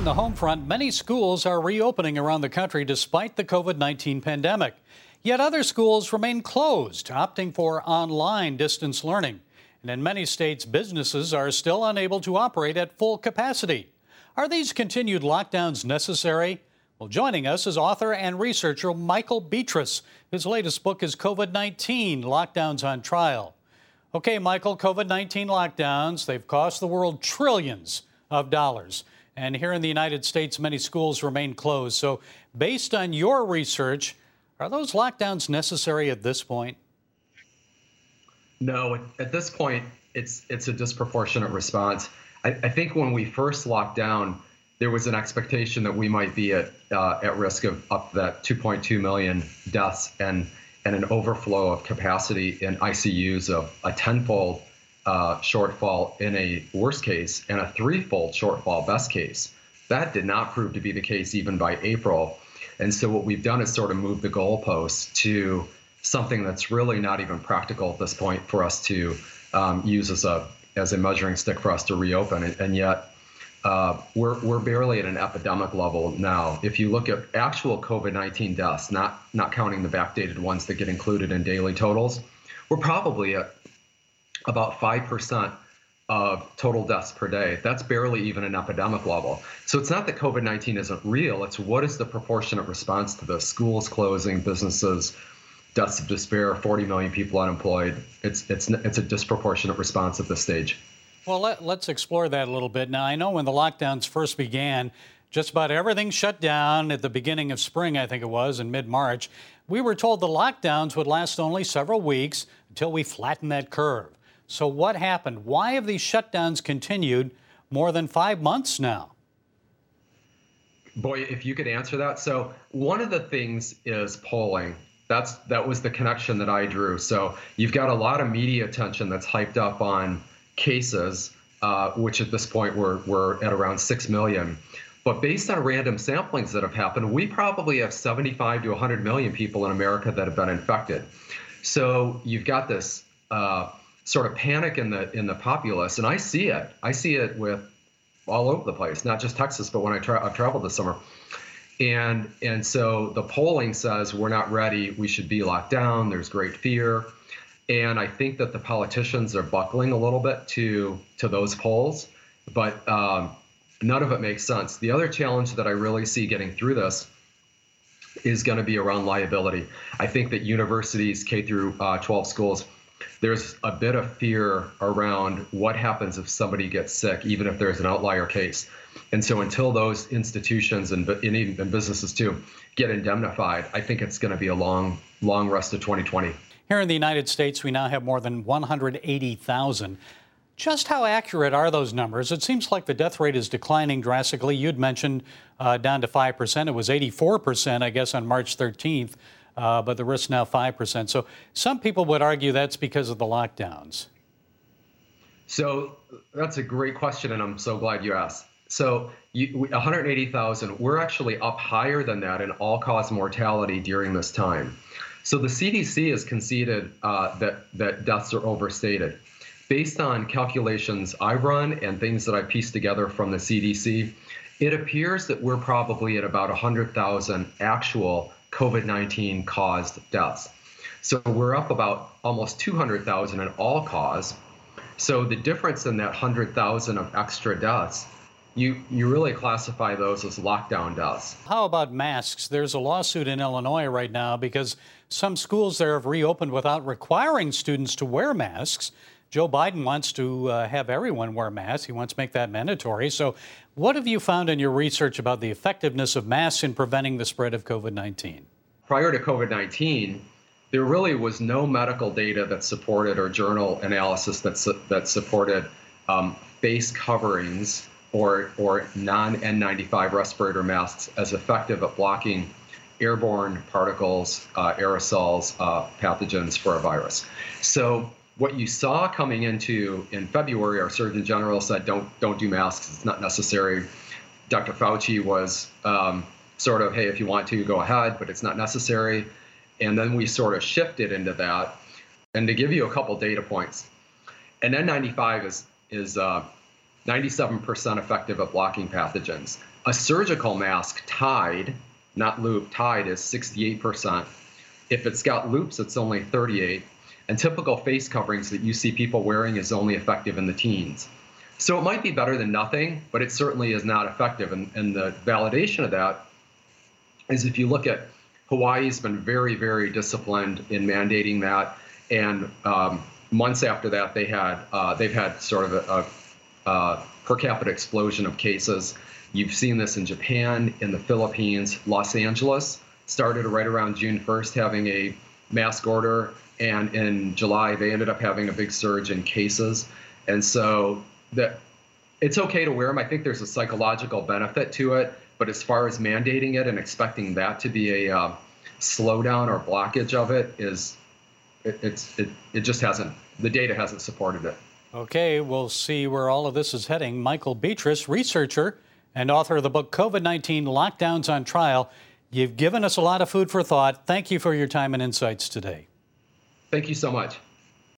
On the home front, many schools are reopening around the country despite the COVID 19 pandemic. Yet other schools remain closed, opting for online distance learning. And in many states, businesses are still unable to operate at full capacity. Are these continued lockdowns necessary? Well, joining us is author and researcher Michael Betrus. His latest book is COVID 19 Lockdowns on Trial. Okay, Michael, COVID 19 lockdowns, they've cost the world trillions of dollars. And here in the United States, many schools remain closed. So, based on your research, are those lockdowns necessary at this point? No, at this point, it's it's a disproportionate response. I, I think when we first locked down, there was an expectation that we might be at uh, at risk of up that 2.2 million deaths and and an overflow of capacity in ICUs of a tenfold uh, shortfall in a worst case and a threefold shortfall best case. That did not prove to be the case even by April. And so what we've done is sort of move the goalposts to something that's really not even practical at this point for us to um, use as a as a measuring stick for us to reopen. And, and yet uh, we're we're barely at an epidemic level now. If you look at actual COVID-19 deaths, not not counting the backdated ones that get included in daily totals, we're probably at about 5% of total deaths per day. That's barely even an epidemic level. So it's not that COVID 19 isn't real, it's what is the proportionate response to the schools closing, businesses, deaths of despair, 40 million people unemployed. It's, it's, it's a disproportionate response at this stage. Well, let, us explore that a little bit. Now, I know when the lockdowns first began, just about everything shut down at the beginning of spring, I think it was, in mid March. We were told the lockdowns would last only several weeks until we flattened that curve. So, what happened? Why have these shutdowns continued more than five months now? Boy, if you could answer that. So, one of the things is polling. That's that was the connection that I drew. So, you've got a lot of media attention that's hyped up on cases, uh, which at this point we're, we're at around 6 million. But based on random samplings that have happened, we probably have 75 to 100 million people in America that have been infected. So you've got this uh, sort of panic in the in the populace, and I see it. I see it with all over the place, not just Texas, but when I tra- I've traveled this summer. And and so the polling says we're not ready. We should be locked down. There's great fear, and I think that the politicians are buckling a little bit to to those polls, but um, none of it makes sense. The other challenge that I really see getting through this is going to be around liability. I think that universities, K through uh, 12 schools, there's a bit of fear around what happens if somebody gets sick, even if there's an outlier case. And so until those institutions and, and even businesses too get indemnified, I think it's going to be a long, long rest of 2020. Here in the United States, we now have more than 180,000. Just how accurate are those numbers? It seems like the death rate is declining drastically. You'd mentioned uh, down to 5%. It was 84%, I guess, on March 13th uh, but the risk now 5%. So some people would argue that's because of the lockdowns. So that's a great question, and I'm so glad you asked. So you, 180,000, we're actually up higher than that in all-cause mortality during this time. So the CDC has conceded uh, that that deaths are overstated. Based on calculations I run and things that I pieced together from the CDC, it appears that we're probably at about 100,000 actual COVID 19 caused deaths. So we're up about almost 200,000 in all cause. So the difference in that 100,000 of extra deaths, you, you really classify those as lockdown deaths. How about masks? There's a lawsuit in Illinois right now because some schools there have reopened without requiring students to wear masks. Joe Biden wants to uh, have everyone wear masks. He wants to make that mandatory. So, what have you found in your research about the effectiveness of masks in preventing the spread of COVID 19? Prior to COVID 19, there really was no medical data that supported or journal analysis that, su- that supported um, face coverings or, or non N95 respirator masks as effective at blocking airborne particles, uh, aerosols, uh, pathogens for a virus. So what you saw coming into in February, our Surgeon General said, "Don't don't do masks. It's not necessary." Dr. Fauci was um, sort of, "Hey, if you want to, go ahead, but it's not necessary." And then we sort of shifted into that. And to give you a couple data points, an N95 is is uh, 97% effective at blocking pathogens. A surgical mask tied, not loop, tied is 68%. If it's got loops, it's only 38. And typical face coverings that you see people wearing is only effective in the teens. So it might be better than nothing, but it certainly is not effective. And, and the validation of that is if you look at Hawaii's been very, very disciplined in mandating that, and um, months after that, they had uh, they've had sort of a, a, a per capita explosion of cases. You've seen this in Japan, in the Philippines, Los Angeles started right around June 1st having a mask order, and in July they ended up having a big surge in cases. And so that it's okay to wear them. I think there's a psychological benefit to it, but as far as mandating it and expecting that to be a uh, slowdown or blockage of it is it, it's it, it just hasn't the data hasn't supported it. Okay, we'll see where all of this is heading. Michael Betrus, researcher and author of the book COVID 19 Lockdowns on Trial. You've given us a lot of food for thought. Thank you for your time and insights today. Thank you so much.